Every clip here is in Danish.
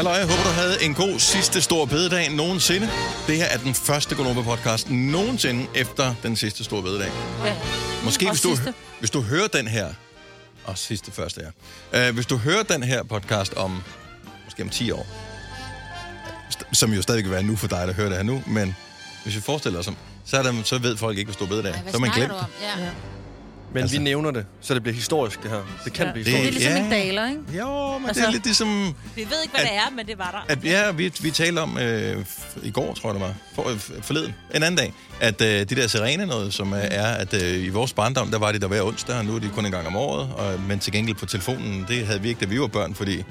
Hallo, jeg håber, du havde en god sidste stor bededag nogensinde. Det her er den første Gonova-podcast nogensinde efter den sidste store bededag. Ja. Måske Og hvis du, hvis du hører den her... Og sidste første, ja. Uh, hvis du hører den her podcast om... Måske om 10 år. Som jo stadig vil være nu for dig, der hører det her nu. Men hvis vi forestiller os om... Så, er der, så ved folk ikke, hvad stor bededag er. Hvad Så har man glemt du om? det. Ja. Men Altså- vi nævner det, så det bliver historisk, det her. Det kan Ja. blive Det- Det er historisk. ligesom Ja. en daler, ikke? Jo, men altså, det Altså- er lidt ligesom... Vi ved ikke, hvad At- det er, men det var der. At, ja, vi, vi talte om øh, i går, tror jeg det var, for, øh, forleden, en anden dag, at øh, de der sirene noget, som øh, er, at øh, i vores barndom, der var det der hver onsdag, og nu er de kun en gang om året, og, men til gengæld på telefonen, det havde vi ikke, da vi var børn, fordi det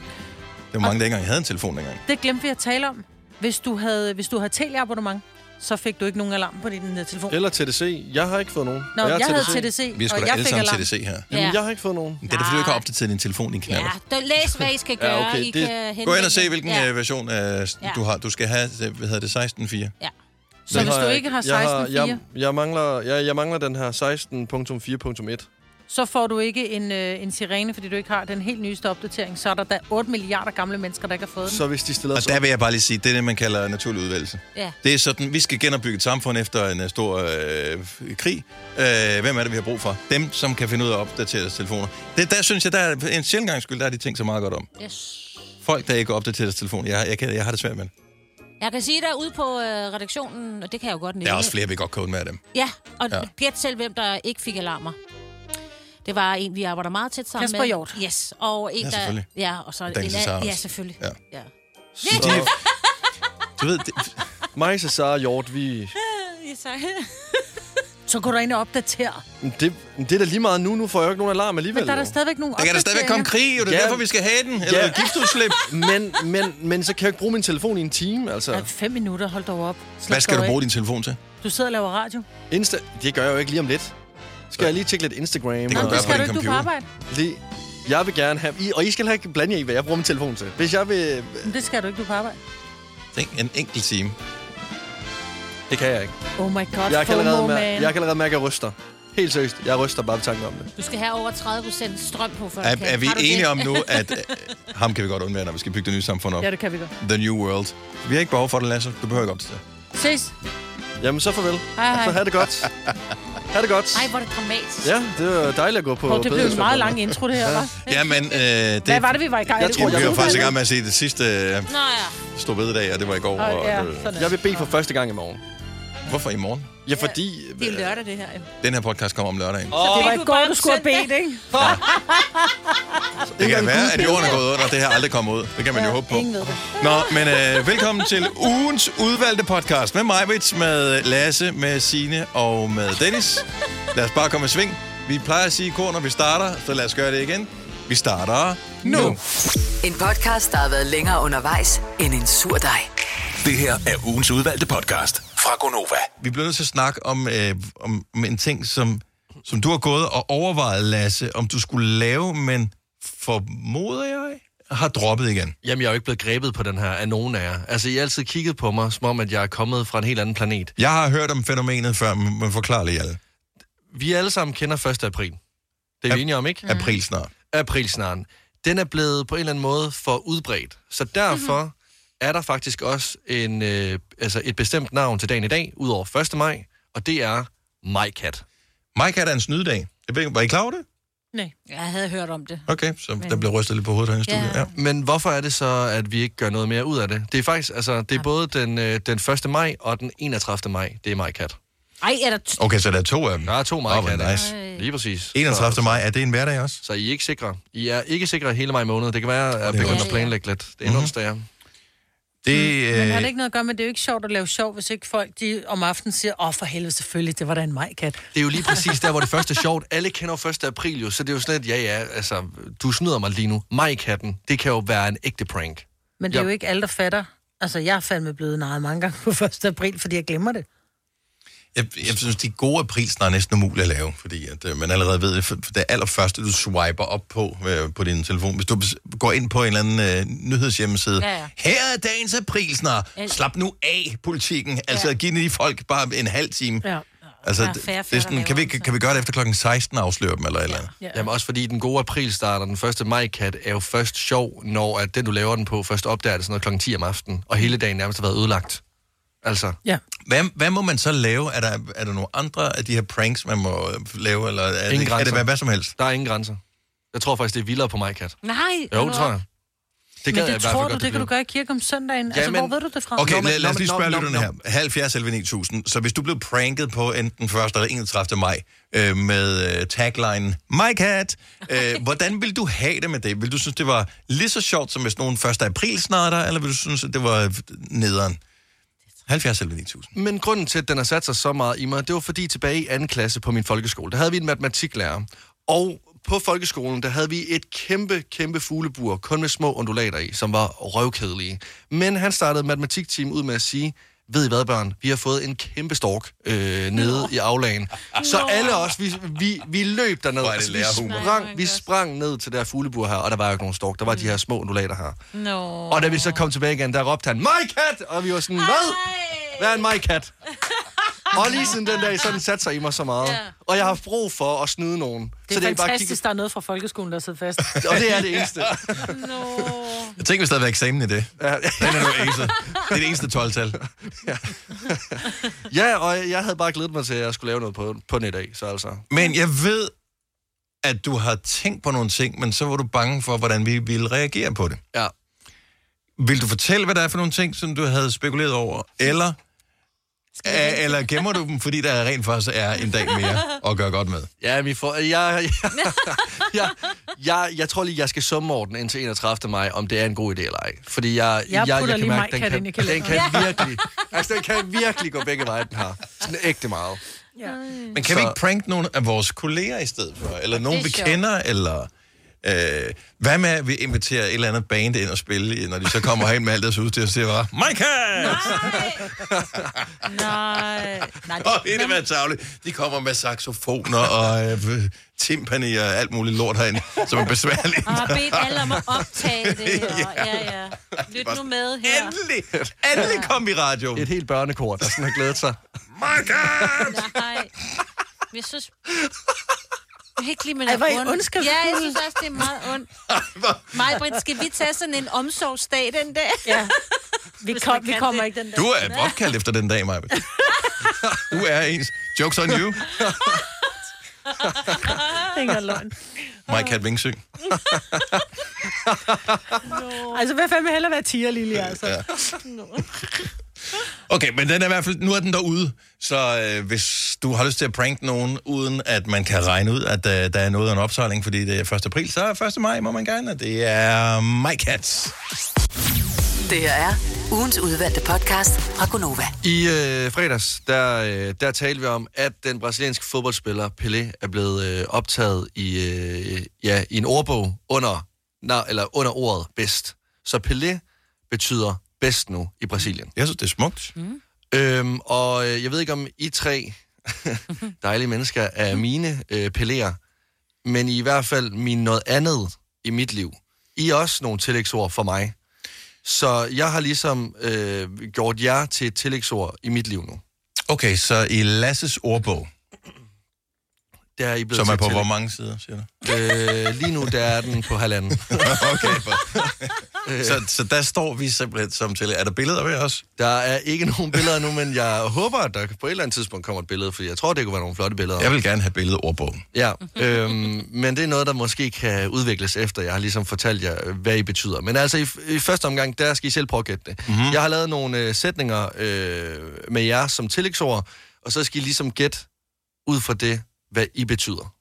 var mange, der ikke engang havde en telefon dengang. Det glemte vi at tale om. Hvis du havde, hvis du havde teleabonnement, så fik du ikke nogen alarm på din uh, telefon. Eller TDC. Jeg har ikke fået nogen. Nå, Og jeg, er havde TDC. TDC, Vi er sgu og da jeg alle fik sammen alarm. se her. Jamen, Ja. jeg har ikke fået nogen. Det er da, fordi du ikke har opdateret din telefon, din knald. Ja, du læs, hvad I skal gøre. Ja, okay, I det- kan Gå ind og se, hvilken ja. øh, version øh, Ja. du har. Du skal have, øh, hvad hedder det, 16.4. Ja. Så hvis du jeg ikke har Jeg, har- 16.4, jeg, jeg, mangler, jeg, jeg mangler den her 16.4.1. så får du ikke en, øh, en sirene, fordi du ikke har den helt nyeste opdatering. Så er der da 8 milliarder gamle mennesker, der ikke har fået den. Så hvis de stiller Og der vil jeg bare lige sige, det er det, man kalder naturlig udvalgelse. Ja. Det er sådan, vi skal genopbygge et samfund efter en øh, stor øh, krig. Øh, hvem er det, vi har brug for? Dem, som kan finde ud af at opdatere deres telefoner. Det, der synes jeg, der er en sjældent gang skyld, der er de ting så meget godt om. Yes. Folk, der ikke opdaterer deres telefon, jeg, jeg, kan, jeg har det svært med det. Jeg kan sige, der ude på øh, redaktionen, og det kan jeg jo godt nævne. Der er også flere, vi godt kan undvære dem. Ja, og ja. gæt selv, hvem der ikke fik alarmer. Det var en, vi arbejder meget tæt sammen Kasper med. Hjort. Yes, og en, Ja, der... selvfølgelig. Ja, og så en Cesar Ja, selvfølgelig. Ja. ja. De, du ved, det, Mig, Cesar og Hjort, vi... Yes, Så går du ind og opdaterer. Det, det er da lige meget nu. Nu får jeg jo ikke nogen alarm alligevel. Men der er der stadigvæk nogle der kan der stadigvæk komme krig, og det er Ja. derfor, vi skal have den. Eller Ja. ja. giftudslip. men, men, men så kan jeg ikke bruge min telefon i en time, altså. Ja, fem minutter, hold dog op. Slap Hvad skal du af. bruge din telefon til? Du sidder og laver radio. Insta... Det gør jeg jo ikke lige om lidt. Skal jeg lige tjekke lidt Instagram? Det kan og- du Det gøre skal på du din ikke, du på computer. arbejde. Lige... Jeg vil gerne have... I, og I skal heller ikke blande jer i, hvad jeg bruger min telefon til. Hvis jeg vil... Men det skal du ikke, du er på arbejde. Tænk, en enkelt time. Det kan jeg ikke. Oh my god, Jeg kan allerede, FOMO, mær- man. jeg kan allerede mærke, at jeg ryster. Helt seriøst. Jeg ryster bare ved tanken om det. Du skal have over 30 procent strøm på, før Er, kan. er vi enige det? om nu, at øh, ham kan vi godt undvære, når vi skal bygge det nye samfund op? Ja, det kan vi godt. The New World. Vi har ikke behov for det, Lasse. Du behøver ikke opdatere. Ses. Jamen, så farvel. Hej, hej. Så have det godt. ha' det godt. Ej, hvor er det dramatisk. Ja, det var dejligt at gå på Oh, det blev en meget lang intro, det her, var. Ja, men... Øh, det, Hvad var det, vi var i gang Jeg med? tror, vi jeg var ved faktisk i gang med at se det sidste øh, Nå ja. store bededag, og det var i går. Og, ja, øh, sådan er Jeg vil bede for første gang i morgen. Hvorfor i morgen? Ja, fordi... Det er lørdag, det her. jo. Den her podcast kommer om lørdagen. Åh, Det var i går, bare du skulle have bedt, ikke? Det kan være, at jorden er gået under, og det her aldrig kommer ud. Det kan man jo håbe på. Nå, men øh, velkommen til ugens udvalgte podcast med mig, med Lasse, med Sine og med Dennis. Lad os bare komme i sving. Vi plejer at sige kor, når vi starter, så lad os gøre det igen. Vi starter nu. En podcast, der har været længere undervejs end en sur dej. Det her er ugens udvalgte podcast fra Gonova. Vi bliver nødt til at snakke om, øh, om, om en ting, som, som du har gået og overvejet, Lasse, om du skulle lave, men formoder jeg, har droppet igen. Jamen, jeg er jo ikke blevet grebet på den her af nogen af jer. Altså, I har altid kigget på mig, som om, at jeg er kommet fra en helt anden planet. Jeg har hørt om fænomenet før, men forklar lige alle. Vi alle sammen kender 1. april. Det er vi enige om, ikke? April snart. Aprilsnaren. Den er blevet på en eller anden måde for udbredt. Så derfor mm-hmm. Er der faktisk også en, øh, altså et bestemt navn til dagen i dag, udover 1. maj, og det er Majkat. Mike er en snydedag. Jeg ved ikke, Var I klar over det? Nej. Jeg havde hørt om det. Okay, så der blev rystet lidt på hovedet herinde i studiet. Ja. Ja. Men hvorfor er det så, at vi ikke gør noget mere ud af det? Det er faktisk, altså, det er både den, øh, den 1. maj og den 31. maj, det er Majkat. Ej, er der... T- Okay, så der er to af dem. Der er to hvor Majkatter. nice. Lige præcis. 31. Så, maj, er det en hverdag også? så I er ikke sikre. I er ikke sikre hele maj måned. Det kan være, at er begynder godt. at planlægge lidt. Det er en Mhm. onsdag, Det, Men har øh, det ikke noget at gøre med, det er jo ikke sjovt at lave sjov, hvis ikke folk de om aftenen siger, åh for helvede selvfølgelig, det var da en majkat. Det er jo lige præcis der, hvor det første er sjovt. Alle kender jo 1. april jo, så det er jo lidt, ja ja, altså, du snyder mig lige nu. Majkatten, det kan jo være en ægte prank. Men det er jo ikke alle, der fatter. Altså, jeg er fandme blevet narret mange gange på 1. april, fordi jeg glemmer det. Jeg, jeg synes, de gode aprilsner er næsten umuligt at lave, fordi at, øh, man allerede ved det. For det allerførste, du swiper op på øh, på din telefon, hvis du går ind på en eller anden øh, nyhedshjemmeside, Ja, ja. her er dagens aprilsner, Ja. slap nu af politikken, altså Ja. giv de folk bare en halv time. Ja. Altså, er færre det er sådan, kan, vi, kan vi gøre det efter klokken 16 og afsløre dem, eller et eller andet? Ja. Jamen også fordi den gode april starter, den første majkat, er jo først sjov, når at den, du laver den på, først opdager det sådan noget klokken 10 om aftenen, og hele dagen nærmest har været ødelagt. Altså, ja. Hvad, hvad må man så lave? Er der, er der nogle andre af de her pranks, man må øh, lave, eller er, Ingen det, er det grænser. hvad, hvad som helst? der er ingen grænser. Jeg tror faktisk, det er vildere på majkat. Nej, Jo, det tror jeg. Det Men jeg det hvert tror du, godt, det kan blev. du gøre i kirke om søndagen. Ja, altså, men- hvor ved du det fra? Okay, lad, lad os lige spørge lytterne her. 70 11 9000. Så hvis du blev pranket på enten 1. eller 31. maj øh, med øh, tagline My Cat, øh, hvordan vil du have det med det? Vil du synes, det var lige så sjovt som hvis nogen 1. april snatter, eller vil du synes, at det var nederen? 70 11 9000. Men grunden til, at den har sat sig så meget i mig, det var fordi tilbage i anden klasse på min folkeskole, der havde vi en matematiklærer. Og på folkeskolen, der havde vi et kæmpe, kæmpe fuglebur, kun med små undulater i, som var røvkedelige. Men han startede matematikteam ud med at sige, ved I hvad, børn? Vi har fået en kæmpe stork øh, nede i aflagen. Så alle os, vi, vi, vi løb derned. Hvor er det Altså, vi, sprang, Nej, vi sprang ned til det her fuglebur her, og der var jo ikke nogen stork. Der var de her små undulater her. Nå. Og da vi så kom tilbage igen, der råbte han, My cat! Og vi var sådan, hvad? Hvad er en my cat? Og lige siden den dag, så har den sat sig i mig så meget. Ja. Og jeg har haft brug for at snyde nogen. Det er så fantastisk, der er noget fra folkeskolen, der sidder fast. kigge, og det er det eneste. Nå. Jeg tænker, der havde været eksamen i det. Ja, Den er nu acet. Det er det eneste 12-tal. ja, og jeg havde bare glædet mig til, at jeg skulle lave noget på, på net af. Så altså, Men jeg ved, at du har tænkt på nogle ting, men så var du bange for, hvordan vi ville reagere på det. ja. Vil du fortælle, hvad der er for nogle ting, som du havde spekuleret over? Eller, øh, eller gemmer du dem, fordi der rent faktisk er en dag mere at gøre godt med? Ja, vi får, jeg, jeg, jeg, jeg, jeg tror lige, jeg skal summe over den indtil 31. maj, om det er en god idé eller ej. Fordi jeg, Jeg putter kan lige mærke, den kan, den kan virkelig, altså den kan virkelig gå begge veje, den her. Sådan ægte meget. Ja. Men kan Så- vi ikke prank nogle af vores kolleger i stedet for? Eller nogen, vi kender? Eller øh, hvad med, at vi inviterer et eller andet band ind og spille, når de så kommer hen med alt deres udstyr og siger bare, Michael! Nej. Nej, det, Og det er tavle. De kommer med saxofoner og øh, timpani og alt muligt lort herinde, som er besværligt. Og har bedt alle om at optage det. Og, ja, ja. Lyt nu med her. Endelig! Endelig kom vi i radio. Et helt børnekor, der sådan har glædet sig. Michael! Nej. Jeg synes... Lide, man Ej, er hvor er ond. Ja, jeg synes også, det er meget ondt. Majbrit, skal vi tage sådan en omsorgsdag den dag? ja. Vi, kom, vi kommer det. ikke den der. Du er opkaldt efter den dag, Maja. Du er ens. Jokes on you. Ingen løgn. Michael Vingsø. Altså, hvad fanden vil hellere være tiger, Lille, altså? Ja. Okay, men den er i hvert fald, nu er den derude, så øh, hvis du har lyst til at prank nogen, uden at man kan regne ud, at øh, der er noget af en opsejling, fordi det er 1. april, så er 1. maj, må man gerne, og det er MyCats. Det her er ugens udvalgte podcast fra Gonova. I øh, fredags, der, øh, der talte vi om, at den brasilianske fodboldspiller Pelé er blevet øh, optaget i, øh, ja, i en ordbog under, na, eller under ordet bedst. Så Pelé betyder bedst nu i Brasilien. Jeg synes, det er smukt. Mm. Øhm, og øh, jeg ved ikke, om I tre dejlige mennesker er mine øh, Peléer, men I i hvert fald min noget andet i mit liv. I er også nogle tillægsord for mig. Så jeg har ligesom øh, gjort jer til et tillægsord i mit liv nu. Okay, så i Lasses ordbog, Der er I blevet som er på tillæg- hvor mange sider, siger du? Øh, lige nu, der er den på halvanden. okay. så, så der står vi simpelthen som til. Er der billeder ved os? Der er ikke nogen billeder nu, men jeg håber, at der på et eller andet tidspunkt kommer et billede, for jeg tror, det kunne være nogle flotte billeder. Jeg vil gerne have billedet ordbogen. Ja, øhm, men det er noget, der måske kan udvikles efter, jeg har ligesom fortalt jer, hvad I betyder. Men altså, i, i første omgang, der skal I selv prøve at gætte det. Mm-hmm. Jeg har lavet nogle øh, sætninger øh, med jer som tillægsord, og så skal I ligesom gætte ud fra det, hvad I betyder.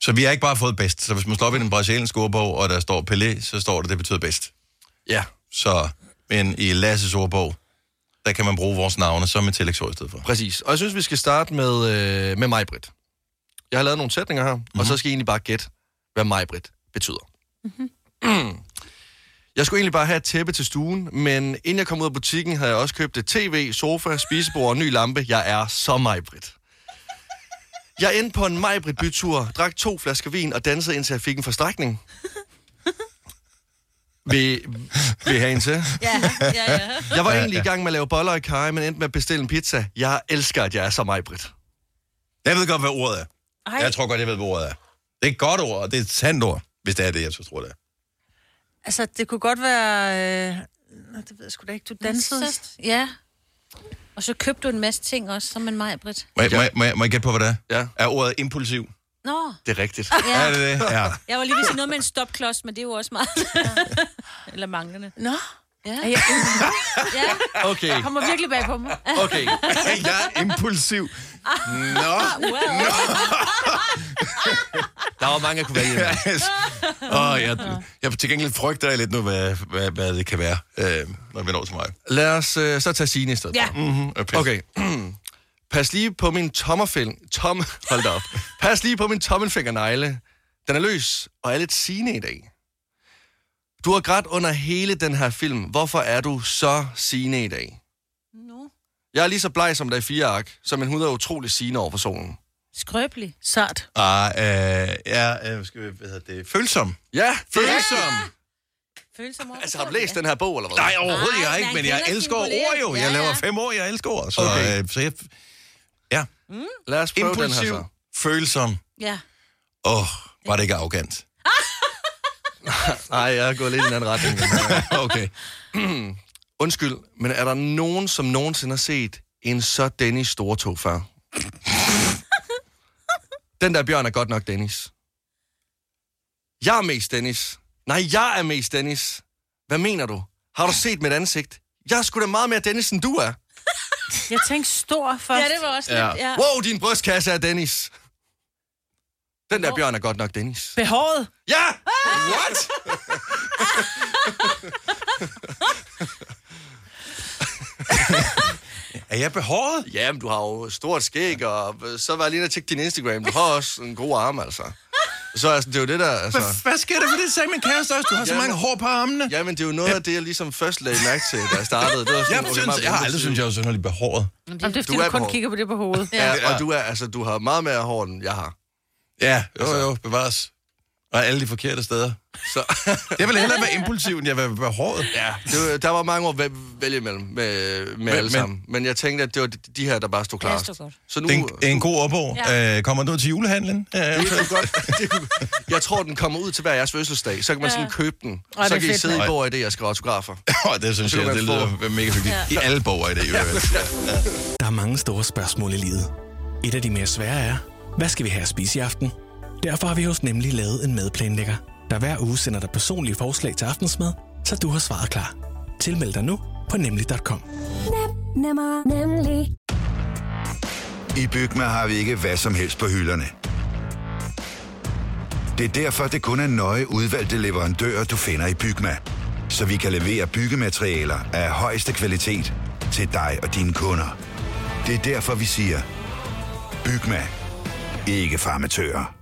Så vi har ikke bare fået bedst. Så hvis man slår op i den brasilianske ordbog, og der står Pelé, så står det, det betyder bedst. Ja, Så, men i Lasses ordbog, der kan man bruge vores navne som et tillægsord i stedet for. præcis. Og jeg synes, vi skal starte med, øh, med Majbrit. Jeg har lavet nogle sætninger her, mm-hmm. og så skal I egentlig bare gætte, hvad Majbrit betyder. Mm-hmm. Jeg skulle egentlig bare have et tæppe til stuen, men inden jeg kom ud af butikken, havde jeg også købt et tv, sofa, spisebord og en ny lampe. Jeg er så Majbrit. Jeg endte på en Majbrit bytur, drak to flasker vin og dansede, indtil jeg fik en forstrækning. Vil, vil have en til? Ja, ja, ja. Jeg var egentlig i gang med at lave boller i kaj, men endte med at bestille en pizza. Jeg elsker, at jeg er så Majbrit. Jeg ved godt, hvad ordet er. Ej, Jeg tror godt, jeg ved, hvad ordet er. Det er et godt ord, og det er et sandt ord, hvis det er det, jeg tror, det er. altså, det kunne godt være... Øh... Nå, det ved jeg sgu da ikke. Du dansede. Ja. Og så købte du en masse ting også, som en mig, Britt. Må, jeg, må, jeg, må, jeg, må jeg gætte på, hvad det er? Ja. Er ordet impulsiv? Nå, Det er rigtigt. Ja. Er det det? Ja. jeg var lige ved at sige noget med en stopklods, men det er jo også meget... Eller manglende. Nå, Ja. er jeg, ja. Okay, jeg kommer virkelig bag på mig. okay. jeg er impulsiv. Nå. Well. Der var mange, jeg kunne vælge. imellem. Åh, jeg, jeg til gengæld frygter jeg lidt nu, hvad, hvad, hvad det kan være, øh, når vi når til mig. Lad os øh, så tage Signe i stedet. Ja. Mm-hmm. Okay. Pas lige på min tommerfinger. Tom, hold da op. Pas lige på min tommelfingernegle. Den er løs, og er lidt Signe i dag. Du har grædt under hele den her film. Hvorfor er du så Signe i dag? Nu. Jeg er lige så bleg som dig i fire ark, så min hud er utrolig Signe over for solen. Skrøbelig. Sart. Ah, øh, ja, øh, skal vi, hvad hedder det? Følsom. Ja, Følsom. Følsom over Altså, har du læst den her bog, eller hvad? Nej, overhovedet Nej, jeg ikke, men jeg elsker ord jo. Jeg Ja, laver ja. fem år, jeg elsker ord. Så, Okay. øh, så jeg, ja, Lad os prøve den her impulsiv, så. følsom. Ja. Åh, oh, var det ikke arrogant? Nej, jeg er gået lidt i en anden retning. okay. Undskyld, men er der nogen, som nogensinde har set en så Dennis stortog før? Den der bjørn er godt nok Dennis. Jeg er mest Dennis. Nej, jeg er mest Dennis. Hvad mener du? Har du set mit ansigt? Jeg er sgu da meget mere Dennis, end du er. Jeg tænkte stor først. Ja, det var også Ja. lidt... Ja. Wow, din brystkasse er Dennis. Den der bjørn er godt nok Dennis. Behåret. Ja! What? Er jeg behåret? Jamen, du har jo stort skæg, og så var jeg lige og tjekke din Instagram. Du har også en god arm, altså. Så altså, det er jo det der, altså... Hvad, hvad sker der for det, sagde min kæreste også? Du har så Jamen- mange hår på armene. Jamen, det er jo noget af det, jeg ligesom først lagde mærke til, da jeg startede. Det var sådan, Jeg, okay, synes, meget jeg har aldrig synes jeg var sådan lidt behåret. Jamen, det er fordi, Du du, kun behåret. kigger på det på hovedet. Ja, og du er, altså, du har meget mere hår, end jeg har. Ja, jo, jo, bevares. Og alle de forkerte steder. Så, Jeg vil hellere være impulsiv, end jeg vil være behåret. ja, det var, der var mange år at vælge imellem med, med Men- alle men- sammen. Men jeg tænkte, at det var de- her, der bare stod Ja, klar. det stod godt. Så nu... Det er en, er en god opbog. Ja. Øh, kommer du til julehandlen? Øh, Det kunne godt. Det kunne, jeg tror, den kommer ud til hver jeres fødselsdag. Så kan man sådan købe den. Ej, så er kan I sidde i bog af det, jeg skriver autografer. Åh, det synes jeg, det man få- lyder mega hyggeligt. I alle borger i det, jo. Der er mange store spørgsmål i livet. Et af de mere svære er, hvad skal vi have at spise i aften? Derfor har vi hos Nemlig lavet en madplanlægger, der hver uge sender dig personlige forslag til aftensmad, så du har svaret klar. Tilmeld dig nu på nemlig.com. Nemmer, nemlig. I Bygma har vi ikke hvad som helst på hylderne. Det er derfor, det kun er nøje udvalgte leverandører, du finder i Bygma. Så vi kan levere byggematerialer af højeste kvalitet til dig og dine kunder. Det er derfor, vi siger, Bygma. Ikke farmatører.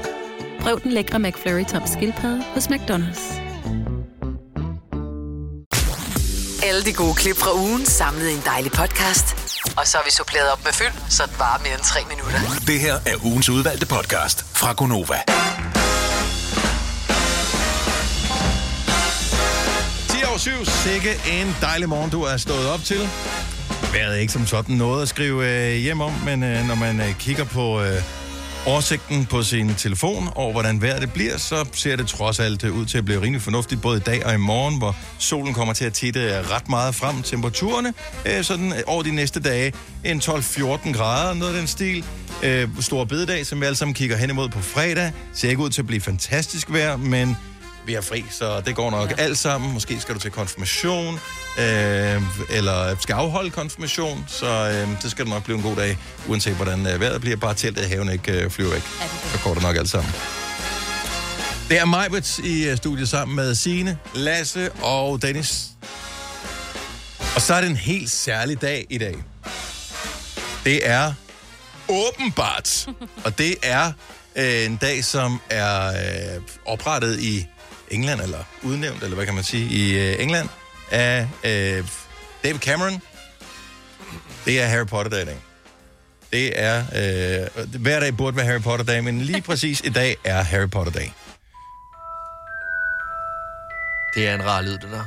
Prøv den lækre McFlurry tom skildpadde hos McDonald's. Alle de gode klip fra ugen samlet i en dejlig podcast. Og så har vi suppleret op med fyld, så det varer mere end tre minutter. Det her er ugens udvalgte podcast fra Gonova. 10 over 7. Sikke en dejlig morgen, du er stået op til. Vejret er ikke som sådan noget at skrive øh, hjem om, men øh, når man øh, kigger på øh, oversigten på sin telefon over, hvordan vejret det bliver, så ser det trods alt ud til at blive rimelig fornuftigt, både i dag og i morgen, hvor solen kommer til at titte ret meget frem. Temperaturerne øh, sådan øh, over de næste dage en 12-14 grader, noget af den stil. Øh, Stor bededag, som vi alle sammen kigger hen imod på fredag, ser ikke ud til at blive fantastisk vejr, men vi er fri, så det går nok ja. alt sammen. Måske skal du til konfirmation, øh, eller skal afholde konfirmation, så øh, det skal nok blive en god dag, uanset hvordan øh, vejret bliver. Bare teltet i haven ikke øh, flyver væk. Så går det nok alt sammen. Det er Majbert i øh, studiet sammen med Sine, Lasse og Dennis. Og så er det en helt særlig dag i dag. Det er åbenbart. Og det er øh, en dag, som er øh, oprettet i England, eller udnævnt, eller hvad kan man sige, i øh, England, af øh, David Cameron. Det er Harry Potter-dag i dag. Det er, øh, hver dag burde være Harry Potter-dag, men lige præcis i dag er Harry Potter-dag. Det er en rar lyd, det der.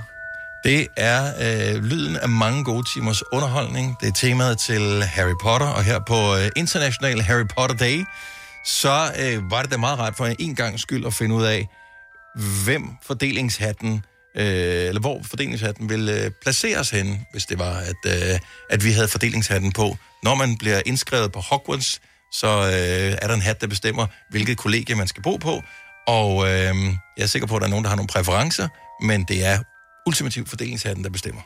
Det er øh, lyden af mange gode timers underholdning. Det er temaet til Harry Potter, og her på øh, International Harry Potter Day, så øh, var det da meget rart for en gang skyld at finde ud af, hvem fordelingshatten, øh, eller hvor fordelingshatten ville øh, placeres hen, hvis det var, at, øh, at vi havde fordelingshatten på. Når man bliver indskrevet på Hogwarts, så øh, er der en hat, der bestemmer, hvilket kollegie man skal bo på, og øh, jeg er sikker på, at der er nogen, der har nogle præferencer, men det er ultimativt fordelingshatten, der bestemmer.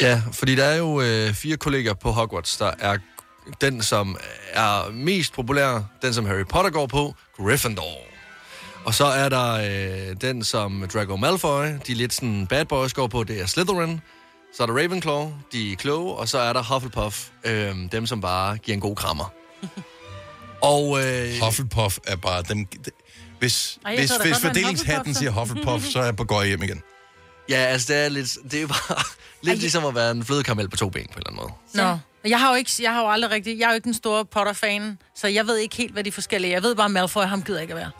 Ja, fordi der er jo øh, fire kolleger på Hogwarts, der er den, som er mest populær, den, som Harry Potter går på, Gryffindor. Og så er der øh, den, som Draco Malfoy, de lidt sådan bad boys, går på, det er Slytherin. Så er der Ravenclaw, de er kloge, og så er der Hufflepuff, øh, dem, som bare giver en god krammer. og... Øh, Hufflepuff er bare dem... Hvis, Ej, hvis, hvis fordelingshatten siger Hufflepuff, så er jeg på går hjem igen. Ja, altså det er lidt, det er bare lidt ligesom at være en flødekaramel på to ben på en eller anden måde. Nå. Jeg har jo ikke, jeg har jo aldrig rigtig, jeg er jo ikke den store Potter-fan, så jeg ved ikke helt, hvad de forskellige er. Jeg ved bare, Malfoy, ham gider ikke at være.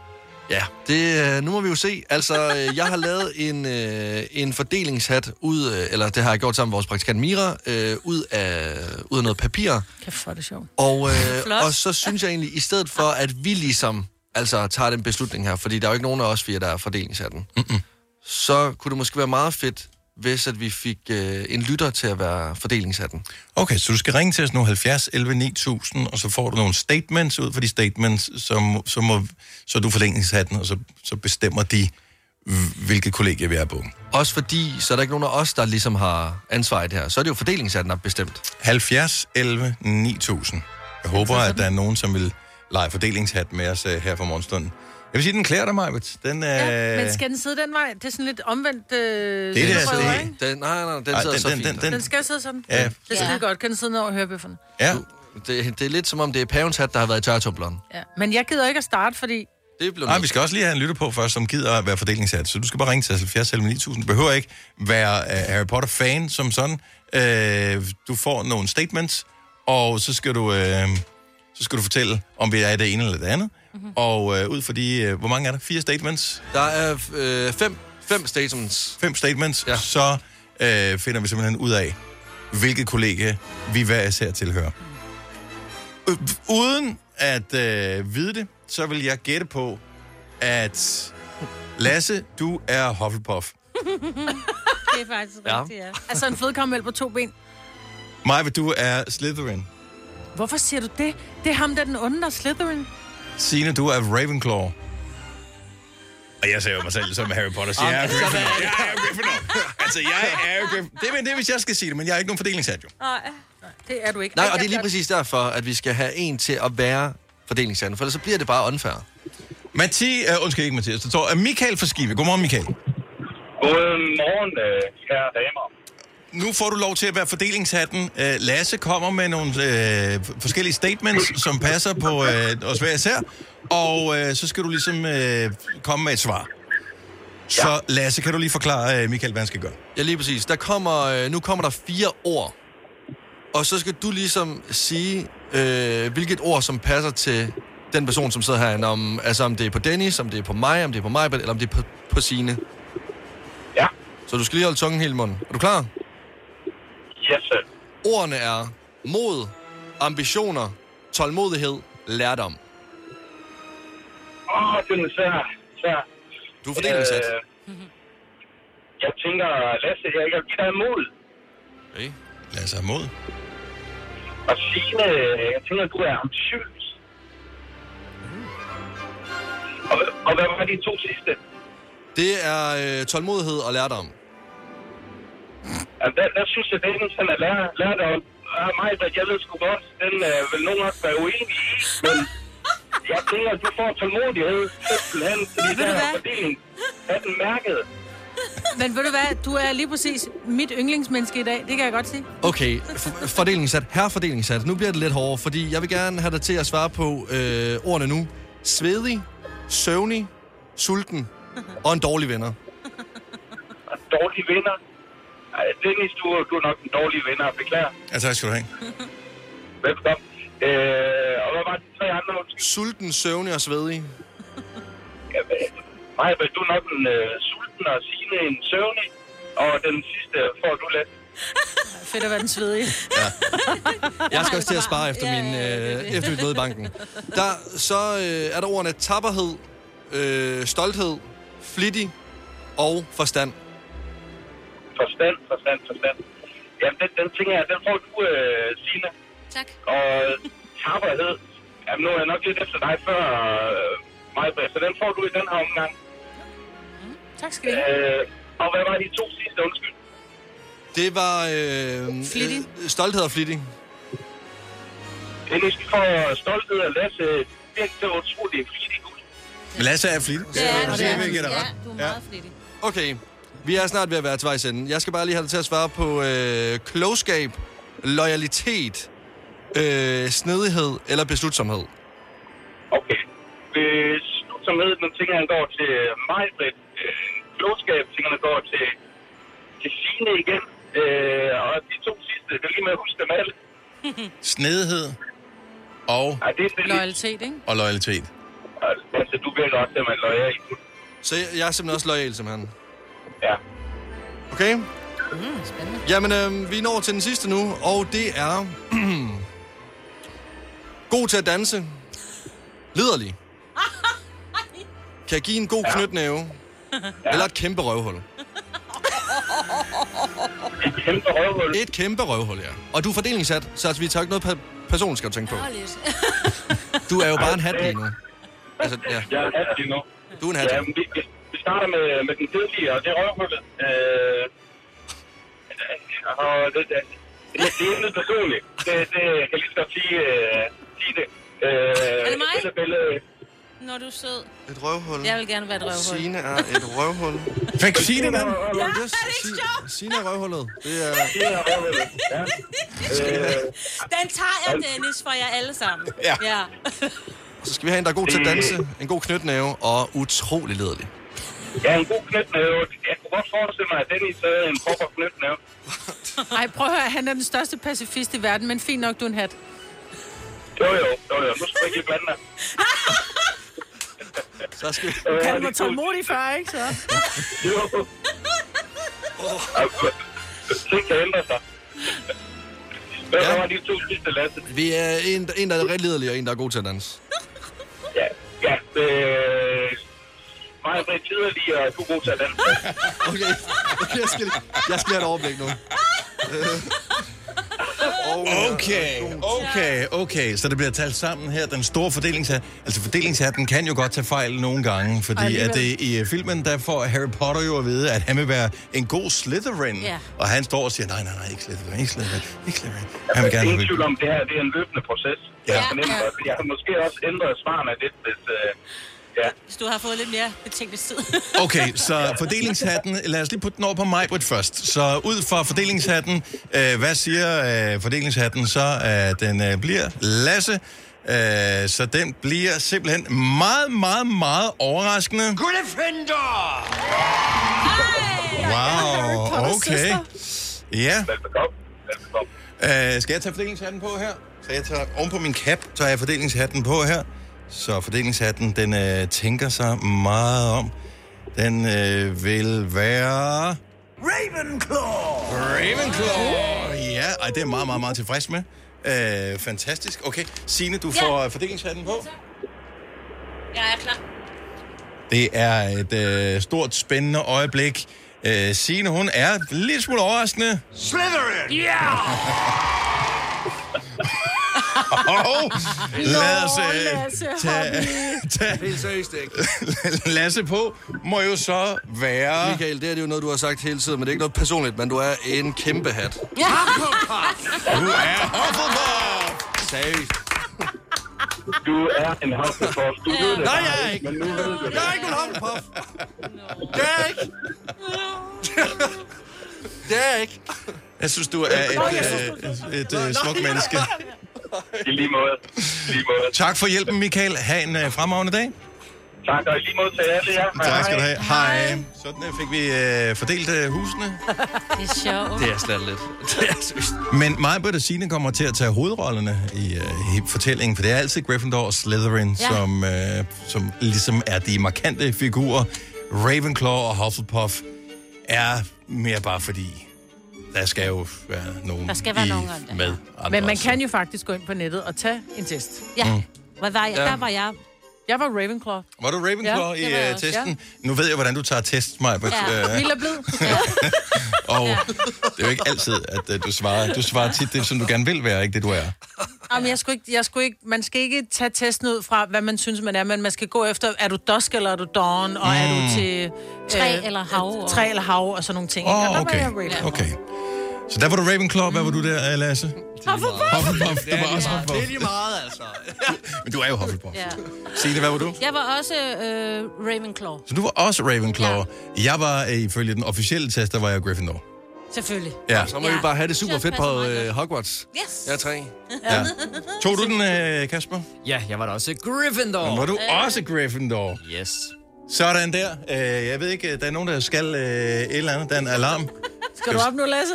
Ja, det, øh, nu må vi jo se. Altså, øh, jeg har lavet en, øh, en fordelingshat ud, øh, eller det har jeg gjort sammen med vores praktikant Mira, øh, ud, af, ud af noget papir. Kæft, er det sjovt. Og, øh, og så synes jeg egentlig, i stedet for, at vi ligesom altså, tager den beslutning her, fordi der er jo ikke nogen af os fire, der er fordelingshatten, Mm-mm. så kunne det måske være meget fedt, hvis at vi fik øh, en lytter til at være fordelingshatten. Okay, så du skal ringe til os nu 70 11 9000, og så får du nogle statements ud for de statements, må, så, må, så er du fordelingshatten, og så, så bestemmer de, hvilket kollegie vi er på. Også fordi, så er der ikke nogen af os, der ligesom har ansvar i det her. Så er det jo fordelingshatten, der er bestemt. 70 11 9000. Jeg håber, at der er nogen, som vil lege fordelingshat med os uh, her for morgenstunden. Jeg vil sige, den klæder dig, Majbet. Den. Ja, men skal den sidde den vej? Det er sådan lidt omvendt... Øh, Det er det, altså, det- ikke? Den, nej, nej, den Ej, sidder den- så den- fint. den- der. den- Den skal sidde sådan. Ja. Det er skide godt. Kan den sidde ned over hørebøfferne? Ja. Det, det er lidt som om, det er pavens hat, der har været i tørretumbleren. Ja. Men jeg gider ikke at starte, fordi... Det blev Nej, vi skal også lige have en lytter på først, som gider at være fordelingshat. Så du skal bare ringe til 70 11 9000. Du behøver ikke være uh, Harry Potter-fan som sådan. Uh, du får nogle statements, og så skal du, uh, så skal du fortælle, om vi er det ene eller det andet. Mm-hmm. Og uh, ud for de... Uh, hvor mange er der? Fire statements? Der er øh, fem, fem statements. Fem statements. Ja. Så uh, finder vi simpelthen ud af, hvilket kollega vi hver især tilhører. Øh, uden at øh, vide det, så vil jeg gætte på, at Lasse, du er Hufflepuff. det er faktisk Ja. rigtigt, ja. Altså en flødekaramel på to ben. Maja, du er Slytherin. Hvorfor siger du det? Det er ham, der er den onde, der er Slytherin. Signe, du er Ravenclaw. Og jeg ser jo mig selv som Harry Potter. Så jeg er Gryffindor. Jeg er Gryffindor. Altså, jeg er Gryffindor. Det er, det er, hvis jeg skal sige det, men jeg er ikke nogen fordelingshat, jo. Nej, det er du ikke. Nej, Ej, og det er lige præcis derfor, at vi skal have en til at være fordelingshatten, for ellers så bliver det bare unfair. Mathi, uh, undskyld ikke Mathias, det står uh, Michael fra Skive. Godmorgen, Michael. Godmorgen, øh, kære damer. Nu får du lov til at være fordelingshatten. Uh, Lasse kommer med nogle uh, forskellige statements, som passer på uh, os hver især. Og uh, så skal du ligesom uh, komme med et svar. Så Lasse, kan du lige forklare, uh, Michael, hvad han skal gøre? Ja, lige præcis. Der kommer, øh, nu kommer der fire ord. Og så skal du ligesom sige, øh, hvilket ord, som passer til den person, som sidder herinde. Om, altså om det er på Dennis, om det er på mig, om det er på mig, eller om det er på, på Signe. Ja. Så du skal lige holde tungen helt i munden. Er du klar? Yes, sir. Ordene er mod, ambitioner, tålmodighed, lærdom. Åh, oh, den er svær. svær. Du er fordelingssat. Øh, jeg tænker, Lasse, jeg kan give dig mod. Okay. Lasse har mod. Og Signe, jeg tænker, du er ambitiøs. Og, og hvad var de to sidste? Det er øh, tålmodighed og lærdom. Ja, der, der synes jeg, det er sådan at lære, lære dig at mig, hvad jeg ved sgu godt, den øh, vil nogen også være uenig i, men jeg tænker, at du får tålmodighed, simpelthen, fordi Ved du der er hvad? fordeling af den mærket. Men ved du hvad, du er lige præcis mit yndlingsmenneske i dag, det kan jeg godt sige. Okay, f- fordelingssat. Her fordelingssat. Nu bliver det lidt hårdere, fordi jeg vil gerne have dig til at svare på øh, ordene nu. Svedig, søvnig, sulten og en dårlig venner. Dårlige venner. Dennis, du, du er nok en dårlig venner. Beklager. Ja, tak skal du have. Velkommen. Øh, og hvad var de tre andre? Undskyld. Sulten, søvnig og svedig. Maja, du er nok en øh, sulten og Signe en søvnig. Og den sidste får du let. Fedt at være den svedige. Jeg skal også til at spare efter, min, øh, efter mit møde i banken. Der, så øh, er der ordene tapperhed, øh, stolthed, flittig og forstand. Forstand, forstand, forstand. Jamen, den, den ting her, den får du, øh, Signe. Tak. Og tapperhed. Jamen, nu er jeg nok lidt efter dig før øh, mig, så den får du i den her omgang. Tak skal du have. Øh, og hvad var de to sidste, undskyld? Det var øh, Flittig. øh, stolthed og flittig. Dennis, vi får stolthed at Lasse virkelig så utrolig flittig ud. Men Lasse er flittig. Det er du, det ja. vil jeg give dig Ja, ret. du er meget flittig. Okay, vi er snart ved at være til vejs ende. Jeg skal bare lige have dig til at svare på øh, klogskab, loyalitet, øh, snedighed eller beslutsomhed. Okay. Hvis du tager med, den ting her går til mig, Britt. Øh, klogskab, tingene går til, til Signe igen. Øh, og de to sidste, det er lige med at huske dem alle. Snedighed og, Ej, det er. Loyalitet, ikke? og loyalitet. Altså, du virker også, at man er lojal. Så jeg, jeg er simpelthen også lojal, simpelthen. Ja. Okay? Mm, spændende. Jamen, øh, vi når til den sidste nu, og det er... god til at danse. Liderlig. Kan give en god knytnæve. Eller et kæmpe røvhul. Et kæmpe røvhul. Et kæmpe røvhul, ja. Og du er fordelingssat, så altså, vi tager ikke noget per- person, skal du tænke på. Du er jo bare en hat lige nu. Altså, ja. Jeg er hat lige nu. Du er en hat. Ja, starter med, med den tidlige, og det er røvhullet. Øh, og det, det, det, det er lidt personligt. Det, det kan jeg lige så godt sige, øh, sige det. Øh, Er det mig? Bille, Når du er sød. Et røvhul. Jeg vil gerne være et røvhul. Signe er et røvhul. Fik Signe den? Ja, er det ikke sjovt? Signe er røvhullet. Det er... Signe er røvhullet, ja. Øh, Den tager jeg, Dennis, for jer alle sammen. Ja. ja. Så skal vi have en, der er god til at danse, en god knytnæve og utrolig lederlig. Ja, en god knytnæve. Jeg kunne godt forestille mig, at Dennis havde en proper knytnæve. Ej, prøv at høre, han er den største pacifist i verden, men fint nok, du er en hat. Jo, jo, jo, jo. Nu skal vi ikke blande dig. Så skal vi... Han de var to- tålmodig før, ikke så? Jo. Altså, Ting kan ændre sig. Hvad Ja. var de to sidste, Lasse? Vi er en, en der er rigtig liderlig, og en, der er god til at danse. Ja, ja. Øh, mig og Britt tider lige, og du er god til at danse. Okay, okay jeg, skal, jeg skal have et overblik nu. Øh. Øh, Okay, okay, okay. Så det bliver talt sammen her. Den store fordelingshat. Altså fordelingshatten kan jo godt tage fejl nogle gange, fordi at det, i filmen, der får Harry Potter jo at vide, at han vil være en god Slytherin. Ja. Og han står og siger, nej, nej, nej, ikke Slytherin, ikke Slytherin, ikke Slytherin. Han vil gerne Ingen tvivl om, det her det er en løbende proces. Ja. Jeg, fornemmer, at jeg har måske også ændret svarene lidt, hvis... Øh, ja. Hvis du har fået lidt mere betænkningstid. Okay, så fordelingshatten, lad os lige putte den over på Majbrit først. Så ud fra fordelingshatten, øh, hvad siger øh, fordelingshatten så, at den øh, bliver Lasse? Øh, så den bliver simpelthen meget, meget, meget overraskende. Gryffindor! Wow, okay. Ja, Velbekomme. Velbekomme. øh, skal jeg tage fordelingshatten på her? Så jeg tager oven på min cap, så har jeg fordelingshatten på her. Så fordelingshatten, den øh, tænker sig meget om. Den øh, vil være... Ravenclaw! Ravenclaw! Ja, ej, det er meget, meget, meget tilfreds med. Øh, fantastisk. Okay, Signe, du Ja. får fordelingshatten på. Jeg er klar. Det er et øh, stort, spændende øjeblik. Øh, Signe, hun er lidt smule overraskende. Slytherin! Ja! Og lad os øh, Lasse, tage, tage Helt seriøst ikke. Lasse på, må jo så være... Michael, det er det jo noget, du har sagt hele tiden, men det er ikke noget personligt, men du er en kæmpe hat. Du er Hufflepuff! Seriøst. Du er en Hufflepuff. Du ved det Nej, jeg er ikke. Men nu ved du det. Jeg er ikke en Hufflepuff. Det er jeg ikke. Det er jeg ikke. Jeg synes, du er et, øh, et, et, et smukt menneske. I lige måde. I lige måde. Tak for hjælpen, Michael. Ha' en uh, fremragende dag. Tak, og i lige måde til alle jer. Tak skal du have. Hej. Sådan øh, fik vi uh, fordelt uh, husene. Det er sjovt. Det er slet lidt. Det er seriøst. Men mig og Signe kommer til at tage hovedrollerne i uh, fortællingen, for det er altid Gryffindor og Slytherin, Ja. ja. som, uh, som ligesom er de markante figurer. Ravenclaw og Hufflepuff er mere bare fordi, der skal jo være nogen Der skal være i, nogen om det. med. Andre Men man også. kan jo faktisk gå ind på nettet og tage en test. Ja. Mm. Hvad var jeg? Ja. Der var jeg. Jeg var Ravenclaw. Var du Ravenclaw Ja, ja, i uh, testen? Nu ved jeg, hvordan du tager test, Maja. Ja. Mild og blid. og det er jo ikke altid, at uh, du svarer. Du svarer tit det, som du gerne vil være, ikke det, du er. Jamen, jeg skulle ikke, jeg skulle ikke, man skal ikke tage testen ud fra, hvad man synes, man er, men man skal gå efter, er du dusk eller er du dawn, og er du til... Træ eller hav, og- Træ eller hav, og sådan nogle ting. Der okay. var jeg Ravenclaw. Okay. Så der var du Ravenclaw. Hvad var du der, Lasse? Hufflepuff. Hufflepuff. Du var også Det Hufflepuff. er lige meget, altså. Men du er jo Hufflepuff. Ja. Signe, hvad var du? Jeg var også øh, Ravenclaw. Så du var også Ravenclaw. Jeg var, øh, ifølge den officielle test, der var jeg Gryffindor. Selvfølgelig. Ja. Så må vi bare have det super fedt på øh, Hogwarts. Yes. Jeg er tre. ja. Tog du den, øh, Kasper? Ja, jeg var da også Gryffindor. Men var du også Gryffindor? Yes. Sådan der. Øh, jeg ved ikke, der er nogen, der skal øh, et eller andet. Der er en alarm. Skal du op nu, Lasse?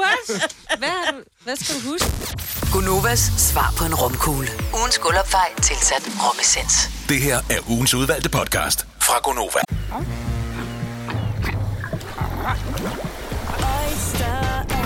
What? Hvad, har du, hvad skal du huske? Gunovas svar på en romkugle. Ugens guldopfej tilsat romessens. Det her er ugens udvalgte podcast fra Gonova. Oyster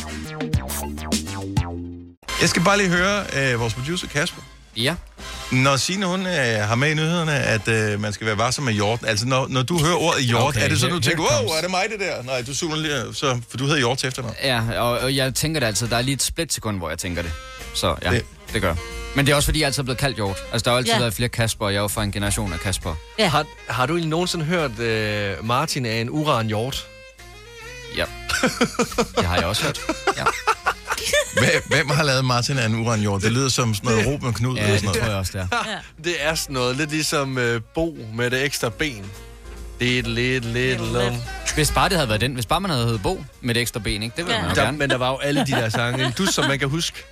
Jeg skal bare lige høre øh, vores producer Kasper. Ja. Når Signe, hun øh, har med i nyhederne, at øh, man skal være varsom med hjort. Altså, når, når du hører ordet hjort, Okay, er det så, du tænker, wow, comes. er det mig det der? Nej, du zoomer lige, så, for du hedder hjort til efternavn. Ja, og, og jeg tænker det altid. Der er lige et splitsekund, hvor jeg tænker det. Så ja, det, Det- gør. Men det er også fordi, jeg altid er blevet kaldt hjort. Altså, der har altid ja. været flere Kasper, og jeg er jo fra en generation af Kasper. Ja. Har, har du egentlig nogensinde hørt øh, Martin af en uran hjort? Ja. Det har jeg også hørt. Ja. Hvem, hvem har lavet Martin af en uranjord? Det lyder som sådan noget Ruben Knud. Ja, eller det sådan noget. tror jeg også, det er. Det er sådan noget, lidt ligesom øh, Bo med det ekstra ben. Det er et lidt, lidt long. Hvis bare det havde været den. Hvis bare man havde heddet Bo med det ekstra ben, ikke? Det ville Ja. man jo Der, gerne. men der var jo alle de der sange. En dus, som man kan huske.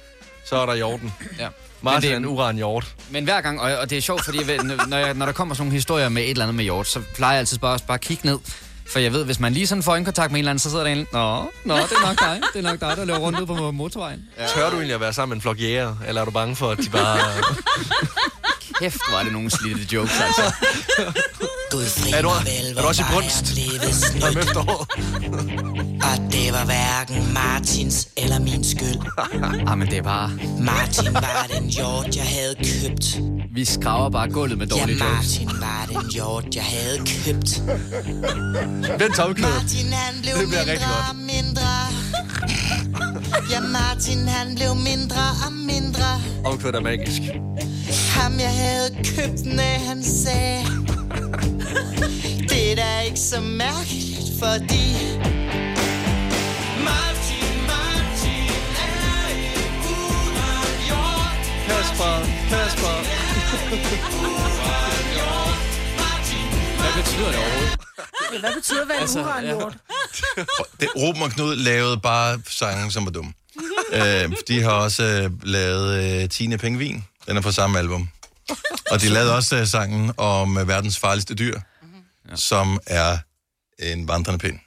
Så er der hjorten. Ja. Martin det- er en uran hjort. Men hver gang, og, og det er sjovt, fordi jeg ved, når, jeg, når der kommer sådan nogle historier med et eller andet med hjort, så plejer jeg altid bare, også bare at kigge ned. For jeg ved, hvis man lige sådan får øjenkontakt med en eller anden, så sidder der en, Nå, nå, det er nok dig. Det er nok dig, der løber rundt ud på motorvejen. Ja. Tør du egentlig at være sammen med en flok jæger? Eller er du bange for, at de bare... Kæft, hvor er det nogle slidte jokes, altså. Gud Er du- mig vel, er du også i var brunst? Om efteråret. Og det var hverken Martins eller min skyld. ah, men det er bare... Martin var den hjort, jeg havde købt. Vi skraver bare gulvet med Ja, dårlige jokes. Martin var den hjort, jeg havde købt. Den tomknød. Martin, han blev Det bliver rigtig mindre godt. og mindre. Ja, Martin, han blev mindre og mindre. Omkvædet er magisk. Ham, jeg havde købt, når han sagde Det er da ikke så mærkeligt, fordi Martin, Martin er en uranjord Kasper, Kasper. Hvad betyder det overhovedet? Hvad betyder hvad en Altså, ja. uranjord? Det, Ruben og Knud lavede bare sange, som var dumme. øh, de har også øh, lavet øh, Tine Pengvin. Den er fra samme album. Og de lavede også øh, sangen om øh, verdens farligste dyr, ja. som er en vandrende pind.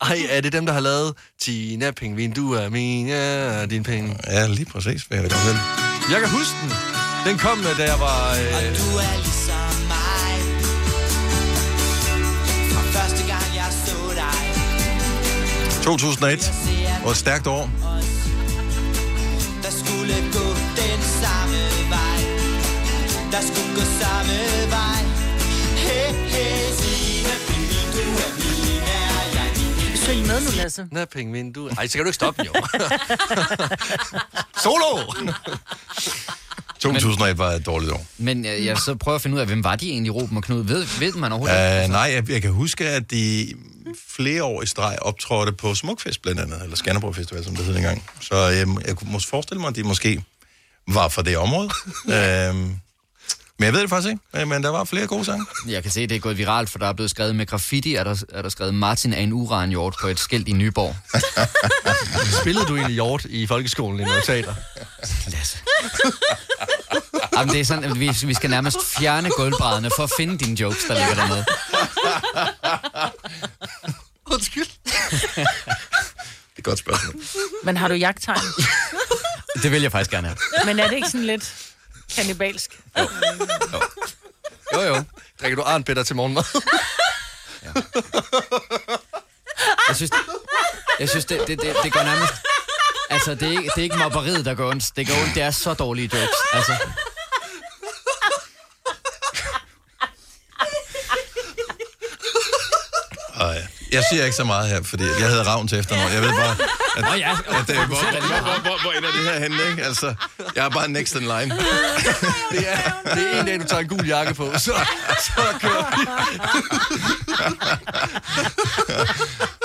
Ej, er det dem, der har lavet Tina Pingvin, du er min, ja, din penge? Ja, lige præcis. Vil jeg vel. Jeg kan huske den. Den kom, da jeg var... Øh, Du er ligesom mig Fra første gang jeg så dig 2001 var et stærkt år. Der skulle gå Der skulle gå samme vej Hey, hey, Signe, Pingvin, du er min, er jeg din Syng med nu, Lasse. Nå, pengvin, du... Ej, så kan du ikke stoppe jo. Solo! 2001 var et dårligt år. Men jeg, jeg så prøver at finde ud af, hvem var de egentlig, Ruben og Knud? Ved, ved man overhovedet? Uh, nej, jeg, jeg kan huske, at de flere år i streg optrådte på Smukfest blandt andet, eller Skanderborg Festival, som det hed engang. Så jeg, jeg kunne måske forestille mig, at de måske var fra det område. uh, men jeg ved det faktisk ikke, øh, men der var flere gode sange. Jeg kan se, at det er gået viralt, for der er blevet skrevet med graffiti, er der, er der skrevet Martin er en uranhjort på et skilt i Nyborg. Spillede du egentlig hjort i folkeskolen i noget teater? Lasse. Jamen, det er sådan, at vi, vi skal nærmest fjerne gulvbrædderne for at finde dine jokes, der ligger dernede. Undskyld. Det er et godt spørgsmål. Men har du jagttegn? Det vil jeg faktisk gerne have. Men er det ikke sådan lidt kannibalsk? Jo, jo. Drikker du arnbitter til morgenmad? Jeg synes, det, jeg synes det, det, det, det går nærmest... Altså, det er, ikke, det er ikke mobberiet, der går ondt. Det går ondt, det er så dårlige jokes. Altså, ja. Jeg siger ikke så meget her, fordi jeg hedder Ravn til efternavn. Jeg ved bare, at, Nå ja, at, at, hvor, hvor, hvor, hvor, hvor ender det her henne, ikke? Altså, jeg er bare next in line. Det er, det er en dag, du tager en gul jakke på, så, så kører vi.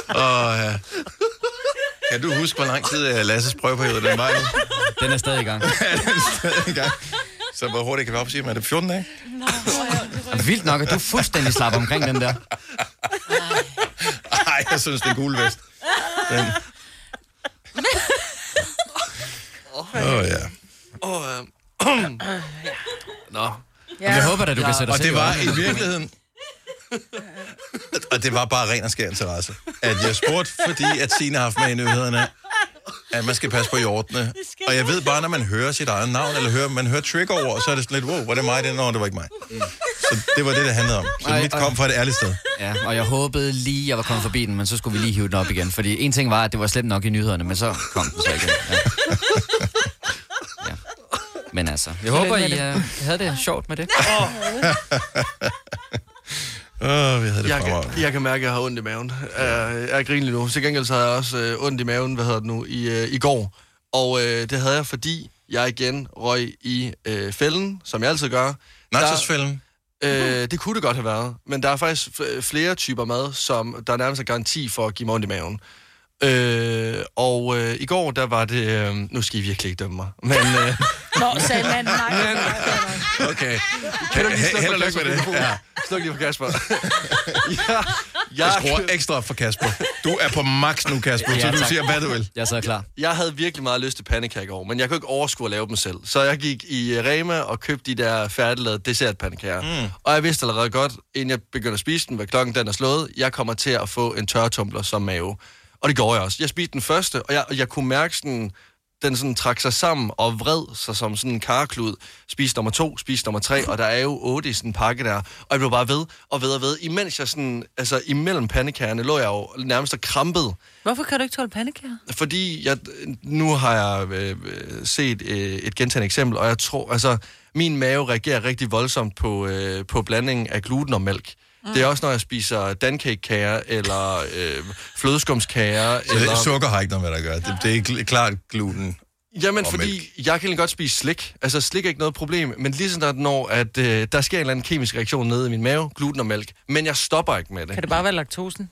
Og, ja. Kan du huske, hvor lang tid øh, Lasses prøveperiode den var? nu? den er stadig i gang. Ja, den er stadig i gang. Så hvor hurtigt kan vi opsige, er det 14 dage? Vildt nok, at du fuldstændig slapper omkring den der. Nej, jeg synes, det er gul vest. Den. Åh, oh, ja. Åh, øh, Nå. Ja. Jeg håber da, du kan sætte dig Og det var i virkeligheden... Og det var bare ren og skær interesse. At jeg spurgte, fordi at Signe har haft med i nyhederne, at man skal passe på hjortene. Og jeg ved bare, når man hører sit eget navn, eller hører, man hører trigger så er det sådan lidt, wow, var det mig? Det, Nå, det var ikke mig. Så det var det, det handlede om. Så Ej, mit kom fra et ærligt sted. Ja, og jeg håbede lige, jeg var kommet forbi den, men så skulle vi lige hive den op igen. Fordi en ting var, at det var slemt nok i nyhederne, men så kom den så igen. Ja. Ja. Men altså, jeg håber, I uh, havde det sjovt med det. Åh, oh, vi havde det Jeg kan, jeg kan mærke, at jeg har ondt i maven. Jeg, jeg griner lige nu. Til gengæld så havde jeg også øh, ondt i maven, hvad hedder det nu, i, øh, i går. Og øh, det havde jeg, fordi jeg igen røg i øh, fælden, som jeg altid gør. Nachosfælden? Øh, det kunne det godt have været. Men der er faktisk flere typer mad, som der er nærmest er garanti for at give mig ondt i maven. Øh, og øh, i går, der var det... Øh, nu skal I virkelig ikke dømme mig. Men, øh, Nå, sagde manden, nej. Okay. Kan du lige slukke held og lykke med det. Ja. Sluk lige for Kasper. ja, Jeg skruer ekstra op for Kasper. Du er på max nu, Kasper, så Ja, du tak. siger, hvad du vil. Jeg så er klar. Jeg havde virkelig meget lyst til pandekager i går, men jeg kunne ikke overskue at lave dem selv. Så jeg gik i øh, Rema og købte de der færdiglavede dessertpandekager. Mm. Og jeg vidste allerede godt, inden jeg begyndte at spise den, hvad klokken den er slået, jeg kommer til at få en tørretumbler som mave. Og det gjorde jeg også. Jeg spiste den første, og jeg, og jeg kunne mærke sådan, den sådan trak sig sammen og vred sig som sådan en karklud. Spis nummer to, spis nummer tre, og der er jo otte i sådan en pakke der. Og jeg blev bare ved og ved og ved. Imens jeg sådan, altså imellem pandekagerne lå jeg jo nærmest og krampede. Hvorfor kan du ikke tåle pandekager? Fordi jeg, nu har jeg øh, øh, set øh, et gentagende eksempel, og jeg tror, altså, min mave reagerer rigtig voldsomt på, øh, på blandingen af gluten og mælk. Mm. Det er også, når jeg spiser dancake-kager, eller øh, flødeskumskager, Så eller... sukker har ikke noget med det at gøre. Det, det er klart gluten. Jamen, og fordi mælk. jeg kan egentlig godt spise slik. Altså, slik er ikke noget problem. Men lige sådan, at når at, øh, der sker en eller anden kemisk reaktion nede i min mave, gluten og mælk, men jeg stopper ikke med det. Kan det bare være laktosen?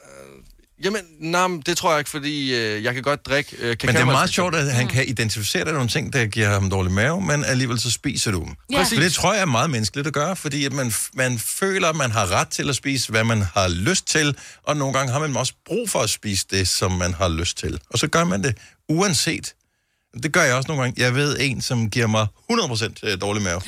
Jamen, nej, det tror jeg ikke, fordi øh, jeg kan godt drikke øh, kakao. Men det er meget sjovt, at han kan identificere dig nogle ting, der giver ham dårlig mave, men alligevel så spiser du dem. Ja. Præcis. For det tror jeg er meget menneskeligt at gøre, fordi at man, man føler, at man har ret til at spise, hvad man har lyst til, og nogle gange har man også brug for at spise det, som man har lyst til. Og så gør man det uanset. Det gør jeg også nogle gange. Jeg ved en, som giver mig 100% dårlig mave.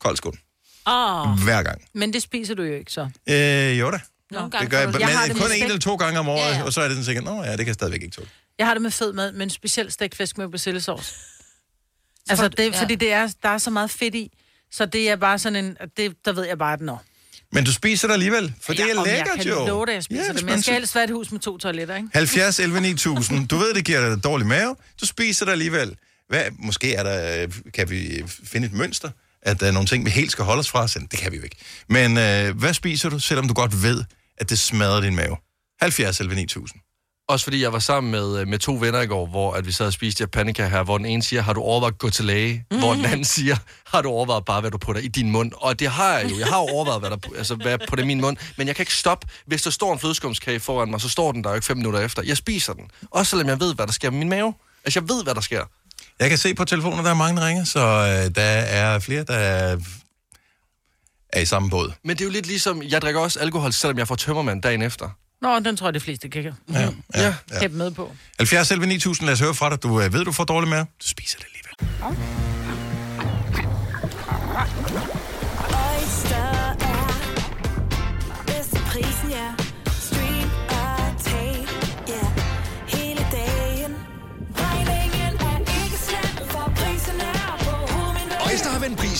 Kold skål. Åh, Hver gang. men det spiser du jo ikke så. Øh, jo da. Nogle Det gør jeg, men jeg har det kun en eller to gange om året, Ja, ja, og så er det sådan sikkert, nå ja, det kan jeg stadigvæk ikke tåle. Jeg har det med fed mad, men specielt stegt fisk med persillesauce. Altså, det, ja. fordi det er, der er så meget fedt i, så det er bare sådan en, det, der ved jeg bare, at når. Men du spiser det alligevel, for det er lækkert jeg kan jo. love dig, jeg spiser Ja, ja, det, men jeg skal helst være et hus med to toiletter, ikke? 70, 11, 9000. Du ved, det giver dig dårlig mave. Du spiser det alligevel. Hvad, måske er der, øh, kan vi finde et mønster, at der er nogle ting, vi helt skal holde os fra. Så det kan vi jo ikke. Men øh, hvad spiser du, selvom du godt ved, at det smadrer din mave? 70, 11, 9000. Også fordi jeg var sammen med, øh, med to venner i går, hvor at vi sad og spiste japanica her, hvor den ene siger, har du overvejet at gå til læge? Mm. Hvor den anden siger, har du overvejet bare, hvad du putter i din mund? Og det har jeg jo. Jeg har overvejet, hvad, der, altså, hvad jeg putter i min mund. Men jeg kan ikke stoppe. Hvis der står en flødeskumskage foran mig, så står den der jo ikke fem minutter efter. Jeg spiser den. Også selvom jeg ved, hvad der sker med min mave. Altså, jeg ved, hvad der sker. Jeg kan se på telefonen, der er mange, der ringer, så øh, der er flere, der er, er i samme båd. Men det er jo lidt ligesom, jeg drikker også alkohol, selvom jeg får tømmermand dagen efter. Nå, den tror jeg, de fleste kan Ja, ja, ja. hæppe med på. 70, 11, 9000. Lad os høre fra dig. Du øh, ved, du får dårlig mave. Du spiser det alligevel. Oyster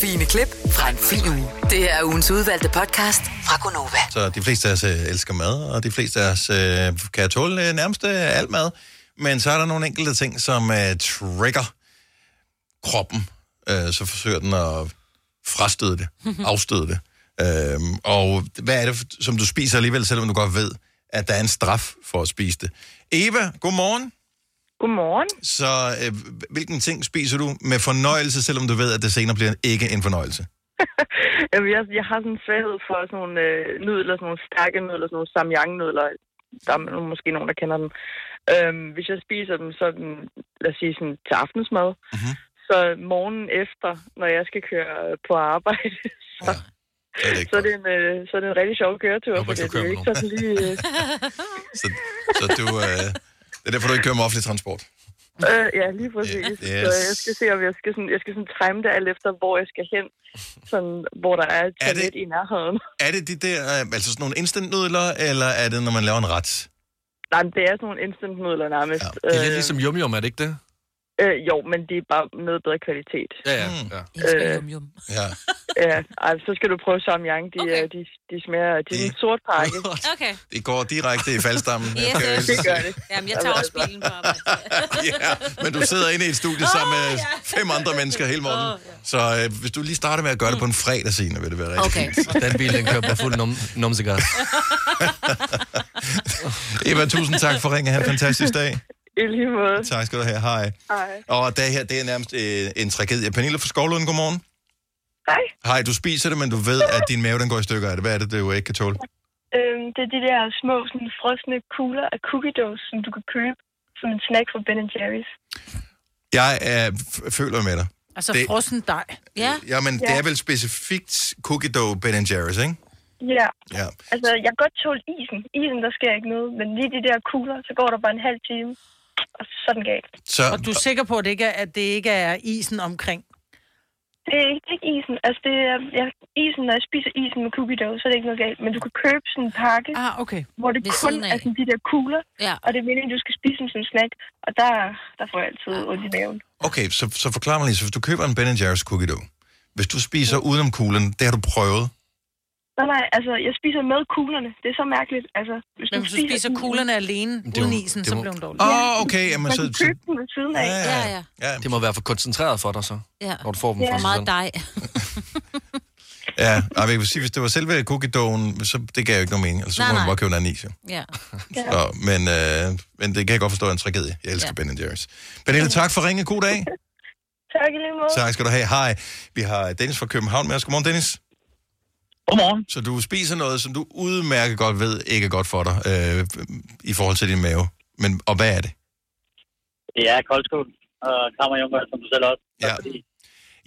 Fine klip fra en fin uge. Det er ugens udvalgte podcast fra Gonova. Så de fleste af os øh, elsker mad, og de fleste af os øh, kan tåle øh, nærmest øh, alt mad. Men så er der nogle enkelte ting, som øh, trigger kroppen. Øh, så forsøger den at frastøde det, afstøde det. Øhm, og hvad er det, som du spiser alligevel, selvom du godt ved, at der er en straf for at spise det? Eva, godmorgen. Godmorgen. Så øh, hvilken ting spiser du med fornøjelse, selvom du ved, at det senere bliver ikke en fornøjelse? Jamen, jeg, jeg har sådan en svaghed for sådan nogle øh, nudler, sådan nogle stærke nudler, sådan nogle samyang-nudler. Der er måske nogen, der kender dem. Øhm, hvis jeg spiser dem sådan, lad os sige sådan til aftensmad, Mhm. så morgenen efter, når jeg skal køre på arbejde, så, så, er det en, øh, så er det en rigtig sjov køretur, for det, det er ikke sådan lige... Øh, Så, så du, øh, det er derfor, du ikke kører med offentlig transport. øh, ja, lige præcis. Yes. Så jeg skal se, om jeg skal, sådan, jeg skal sådan time det alt efter, hvor jeg skal hen, sådan, hvor der er et Er det- toilet i nærheden. Er det de der, øh, altså sådan nogle instant-nudler, eller er det, når man laver en ret? Nej, det er sådan nogle instant nudler nærmest. Det er lidt ligesom yum yum, er det ikke det? Øh, jo, men det er bare med bedre kvalitet. Ja, ja. ja. Øh, ja. ja, ej, så skal du prøve Samyang. De, okay. de, de smager... De er en sort pakke. Okay. Det går direkte i faldstammen. Yes, hilse Det gør det. Jamen, jeg tager også bilen på arbejde. ja, men du sidder inde i et studie sammen med fem andre mennesker hele morgenen. Så øh, hvis du lige starter med at gøre det på en fredag, Signe, vil det være rigtig Okay. fint. Den bil, den kører på fuld num numsegas. Eva, tusind tak for ringen. Ha' en fantastisk dag. I lige måde. Tak skal du have. Hej. Hej. Og det her, det er nærmest øh, en tragedie. Pernille fra Skovlund, godmorgen. Hej. Hej, du spiser det, men du ved, at din mave den går i stykker af det. Hvad er det, du ikke kan tåle? Øhm, det er de der små sådan, frosne kugler af cookie dough, som du kan købe som en snack fra Ben Jerry's. Jeg er, f- føler med dig. Altså Det- det... frossen dej. Ja. Jamen, det Ja. er vel specifikt cookie dough Ben Jerry's, ikke? Ja. Ja. Altså, jeg kan godt tåle isen. Isen, der sker ikke noget. Men lige de der kugler, så går der bare en halv time. Og så den galt. Så, Og du er sikker på, at det ikke er, at det ikke er isen omkring? Det er ikke, det er ikke isen. Altså, det er, ja, isen, når jeg spiser isen med cookie dough, så er det ikke noget galt. Men du kan købe sådan en pakke, ah, okay. hvor det Ved kun er sådan de der kugler. Ja. Og det er meningen, du skal spise dem som snack. Og der, der får jeg altid ondt i maven. Okay, så, så forklar mig lige, så hvis du køber en Ben Jerry's cookie dough, hvis du spiser udenom kuglen, det har du prøvet. Nej, nej, altså, jeg spiser med kuglerne. Det er så mærkeligt. Altså, hvis Men du spiser kuglerne alene, det uden isen, det så bliver hun dårlig. Åh, oh, okay, jamen Man så... kan så købe dem ved siden af. Ja, ja. ja. Det må være for koncentreret for dig så, Ja. når du får dem Ja. fra For meget dej. Ja, men jeg vil sige, hvis det var selve cookie doughen, så det gav jo ikke nogen mening. Altså, så Nej, må man bare købe en anden is, jo. Ja. Så, men, øh, men det kan jeg godt forstå er en tragedie. Jeg elsker ja. Ben Jerry's. Pernille, tak for ringe. God dag. Tak i lige måde. Tak skal du have. Hej. Vi har Dennis fra København med os. Godmorgen, Dennis. Godmorgen. Så du spiser noget, som du udmærket godt ved ikke er godt for dig øh, i forhold til din mave. Men, og hvad er det? Det er koldskål og kammerjunker, som du selv også. Ja.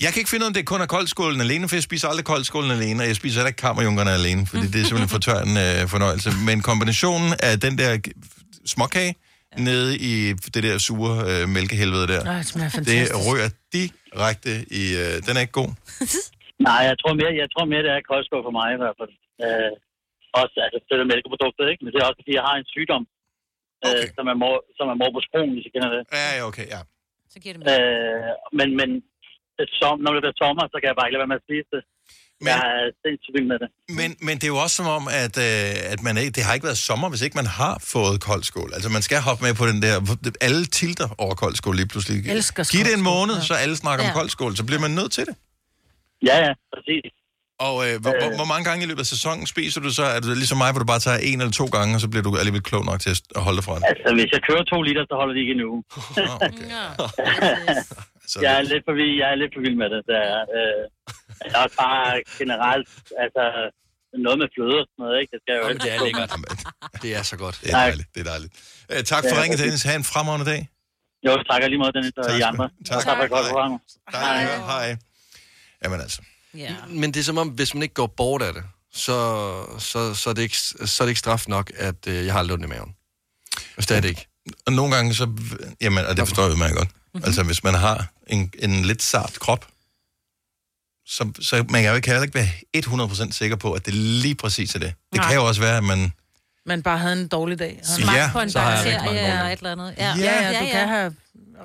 Jeg kan ikke finde ud af, om det kun er koldskålen alene, for jeg spiser aldrig koldskålen alene, og jeg spiser heller ikke kammerjunkerne alene, fordi det er simpelthen for tør en øh, fornøjelse. Men kombinationen af den der småkage nede i det der sure øh, mælkehelvede der, Nej, det det rører direkte i... Øh, den er ikke god. Nej, jeg tror mere, jeg tror mere det er koldskål for mig i hvert fald. Øh, også altså, det er mælkeproduktet, ikke? Men det er også, fordi jeg har en sygdom, okay. øh, som, er mor, som er morbosbron, hvis I kender det. Ja, ja, okay, ja. Så giver det Øh, men, men det, som, når det bliver sommer, så kan jeg bare ikke lade være med at spise det. Men, jeg er sindssygt vild med det. Men, men det er jo også som om, at, øh, at man ikke, det har ikke været sommer, hvis ikke man har fået koldskål. Altså man skal hoppe med på den der... Alle tilter over koldskål lige pludselig. Elsker Giv det en måned, så alle snakker Ja. om koldskål, så bliver man nødt til det. Ja, ja, præcis. Og øh, hvor, hvor, hvor mange gange i løbet af sæsonen spiser du så? Er du ligesom mig, hvor du bare tager en eller to gange, og så bliver du alligevel klog nok til at holde dig fra det? Altså, hvis jeg kører to liter, så holder det ikke en uge. jeg, er lidt for vild, jeg er lidt for vild med det. det er, øh, jeg er også bare generelt, altså, noget med fløde og sådan noget, ikke? Det skal jo Jamen, ikke det er lækkert. Det er så godt. Det er dejligt, det er dejligt. Øh, tak for Ja, ringet, præcis. Dennis. Ha' en fremragende dag. Jo, tak lige måde, Dennis og I andre. Tak. Tak for et godt program. Hej. Hej. Jamen altså. Ja. Men det er som om, hvis man ikke går bort af det, så, så, så, er, det ikke, så er det ikke straf nok, at øh, jeg har lidt ondt i maven. Hvis det er det ikke. Og nogle gange så... Jamen, og det forstår jeg meget godt. Mm-hmm. Altså, hvis man har en, en lidt sart krop, så, så man kan jo ikke, heller ikke være 100% sikker på, at det lige præcis er det. Det Nej. kan jo også være, at man... Man bare havde en dårlig dag. Smagt Ja, på en så har jeg rigtig mange bakterie dårlige eller dage. et eller andet. Ja, ja, ja, du kan have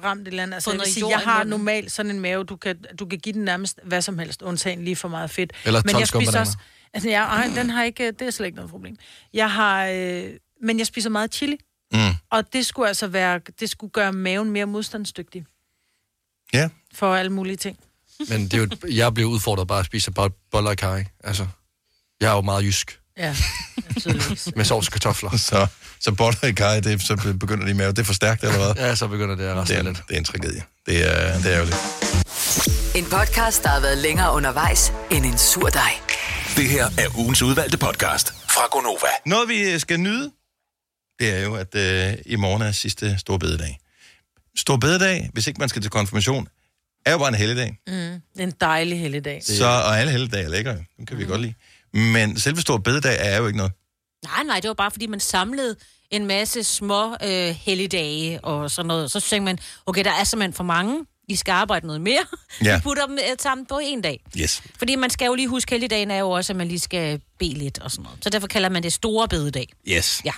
ramt et eller andet. Altså, jeg, sige, jeg har normalt sådan en mave, du kan, du kan give den nærmest hvad som helst, undtagen lige for meget fedt. Eller men 12 jeg spiser også, altså, jeg, ej, den har ikke, det er slet ikke noget problem. Jeg har, øh, men jeg spiser meget chili, Mm. og det skulle altså være, det skulle gøre maven mere modstandsdygtig Ja. for alle mulige ting. Men det er jo, jeg bliver udfordret bare at spise bo- boller og kaj. Altså, jeg er jo meget jysk. Ja. Med sovs kartofler. Så, så boller i kaj, det, så begynder de med, det er for stærkt, eller hvad? Ja, så begynder det at det raste er, lidt. det er en tragedie. Det er, det er jo det. En podcast, der har været længere undervejs end en sur dej. Det her er ugens udvalgte podcast fra Gonova. Noget, vi øh, skal nyde, det er jo, at øh, i morgen er sidste store bededag. Stor bededag, hvis ikke man skal til konfirmation, er jo bare en helligdag. Mm. Det er en dejlig helligdag. Så, og alle helligdage er lækre, dem kan vi godt lide. Men selve stor bededag er jo ikke noget. Nej, nej, det var bare, fordi man samlede en masse små øh, helligdage og sådan noget. Så tænkte man, okay, der er simpelthen for mange. I skal arbejde noget mere. Ja. Vi putter dem øh, sammen på en dag. Yes. Fordi man skal jo lige huske, helligdagen er jo også, at man lige skal bede lidt og sådan noget. Så derfor kalder man det store bededag. Yes. Ja.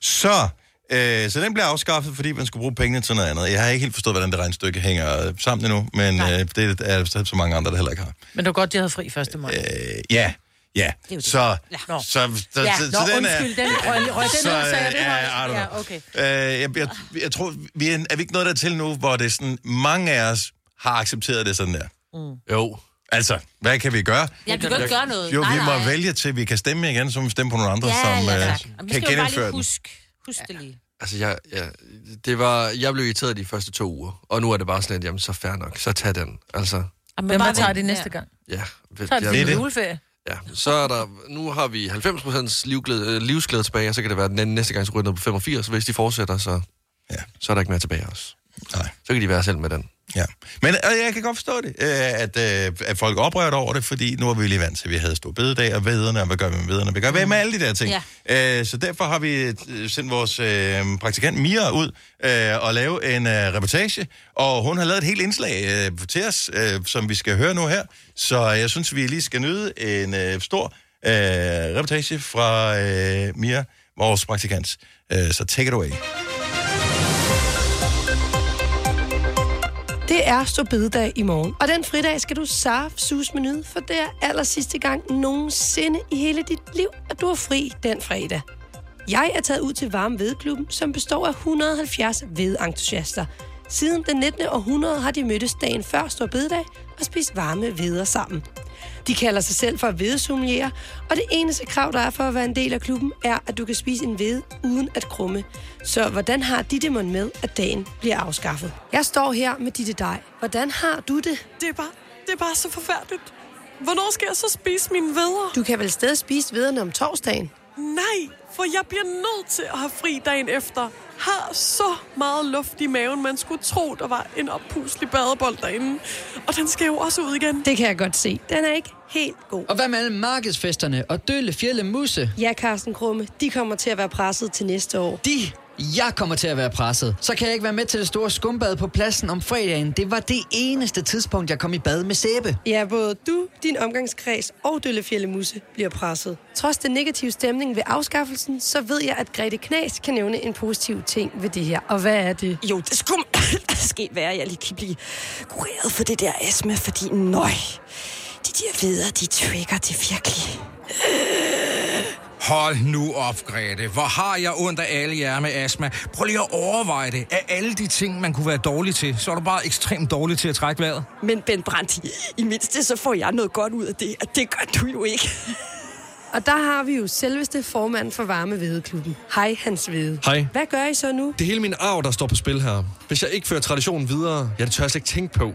Så, øh, så den bliver afskaffet, fordi man skulle bruge pengene til noget andet. Jeg har ikke helt forstået, hvordan det regnstykke hænger sammen endnu, men øh, det er der så mange andre, der heller ikke har. Men det var godt, de havde fri 1. maj. Øh, ja, ja. det. Så, Nå. så, så, så, Ja, så, nå, så den er... undskyld, den røg, røg den Så, ud, sagde jeg det ja, Ja, okay. Øh, jeg, jeg, jeg tror, vi er, er vi ikke nået dertil nu, hvor det er sådan, mange af os har accepteret det sådan der? Mm. Jo. Altså, hvad kan vi gøre? Ja, du kan ikke gøre noget. Jo, Nej, vi må nej. vælge til, vi kan stemme igen, så vi stemme på nogle andre, Ja, som ja, tak. Vi kan skal jo bare genindføre lige den. huske, husk det lige. Altså, jeg, jeg, det var, jeg blev irriteret de første to uger, og nu er det bare sådan, at jamen, så fair nok, så tag den. Altså, Hvem der tager det næste gang? ja. Tager det til juleferie? Ja, så er der, nu har vi 90% livglæde, øh, livsglæde tilbage, og så kan det være, at den næste gang så ryger ned på 85, så hvis de fortsætter, så, ja. så er der ikke mere tilbage også. Nej. Så kan de være selv med den. Ja. Men og jeg kan godt forstå det, øh, at, øh, at folk er oprørt over det, fordi nu er vi lige vant til, at vi havde stor bededag og vederne, og hvad gør vi med vederne? Hvad gør vi med alle de der ting? Ja. Øh, så derfor har vi øh, sendt vores øh, praktikant Mia ud øh, og lave en øh, reportage, og hun har lavet et helt indslag øh, til os, øh, som vi skal høre nu her. Så jeg synes, vi lige skal nyde en øh, stor øh, reportage fra øh, Mia, vores praktikant. Øh, så take it away. Det er så bededag i morgen, og den fridag skal du saft sus med nyde, for det er aller sidste gang nogensinde i hele dit liv, at du er fri den fredag. Jeg er taget ud til Varme Vedklubben, som består af 170 vedentusiaster. Siden den 19. århundrede har de mødtes dagen før Stor Bededag og spist varme veder sammen. De kalder sig selv for vedesommelier, og det eneste krav, der er for at være en del af klubben, er, at du kan spise en ved uden at krumme. Så hvordan har de det mon med, at dagen bliver afskaffet? Jeg står her med Ditte Dej. Hvordan har du det? Det er bare, det er bare så forfærdeligt. Hvornår skal jeg så spise mine vedder? Du kan vel stadig spise vederne om torsdagen? Nej, for jeg bliver nødt til at have fri dagen efter. Har så meget luft i maven, man skulle tro, der var en oppuslig badebold derinde. Og den skal jo også ud igen. Det kan jeg godt se. Den er ikke helt god. Og hvad med alle markedsfesterne og Dølle Fjelle Musse? Ja, Carsten Krumme, de kommer til at være presset til næste år. De jeg kommer til at være presset. Så kan jeg ikke være med til det store skumbad på pladsen om fredagen. Det var det eneste tidspunkt, jeg kom i bad med sæbe. Ja, både du, din omgangskreds og Døllefjelle Musse bliver presset. Trods den negative stemning ved afskaffelsen, så ved jeg, at Grete Knas kan nævne en positiv ting ved det her. Og hvad er det? Jo, det skulle ske være, at jeg lige kan blive kureret for det der astma, fordi nøj, de der videre, de trigger det virkelig. Hold nu op, Grete. Hvor har jeg ondt af alle jer med astma. Prøv lige at overveje det. Af alle de ting, man kunne være dårlig til, så er du bare ekstremt dårlig til at trække vejret. Men Ben Brandt, i, i mindste så får jeg noget godt ud af det, og det gør du jo ikke. Og der har vi jo selveste formand for Varme Vedeklubben. Hej, Hans Vede. Hej. Hvad gør I så nu? Det er hele min arv, der står på spil her. Hvis jeg ikke fører traditionen videre, ja, det tør jeg slet ikke tænke på.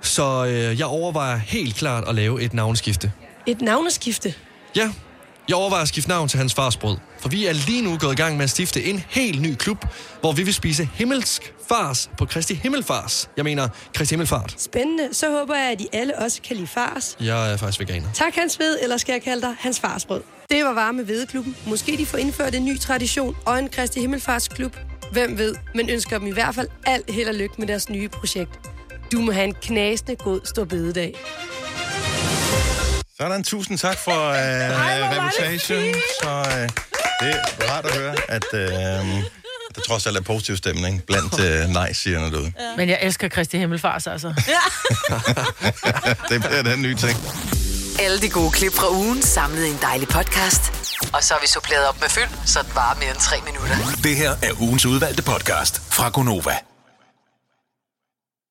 Så øh, jeg overvejer helt klart at lave et navneskifte. Et navneskifte? Ja, jeg overvejer at skifte navn til hans fars brød. For vi er lige nu gået i gang med at stifte en helt ny klub, hvor vi vil spise himmelsk fars på Kristi Himmelfars. Jeg mener Kristi Himmelfart. Spændende. Så håber jeg, at I alle også kan lide fars. Jeg er faktisk veganer. Tak, Hans Ved, eller skal jeg kalde dig Hans Farsbrød. Det var Varme Vedeklubben. Måske de får indført en ny tradition og en Kristi Himmelfartsklub. Hvem ved, men ønsker dem i hvert fald alt held og lykke med deres nye projekt. Du må have en knasende god stor bededag. Sådan, tusind tak for øh, reportagen. Så øh, det er rart at høre, at øh, der trods alt er positiv stemning blandt øh, nej-sigerne derude. Men jeg elsker Kristi Himmelfars, altså. det bliver den nye ting. Alle de gode klip fra ugen samlet i en dejlig podcast. Og så har vi suppleret op med fyld, så det varer mere end tre minutter. Det her er ugens udvalgte podcast fra Gonova.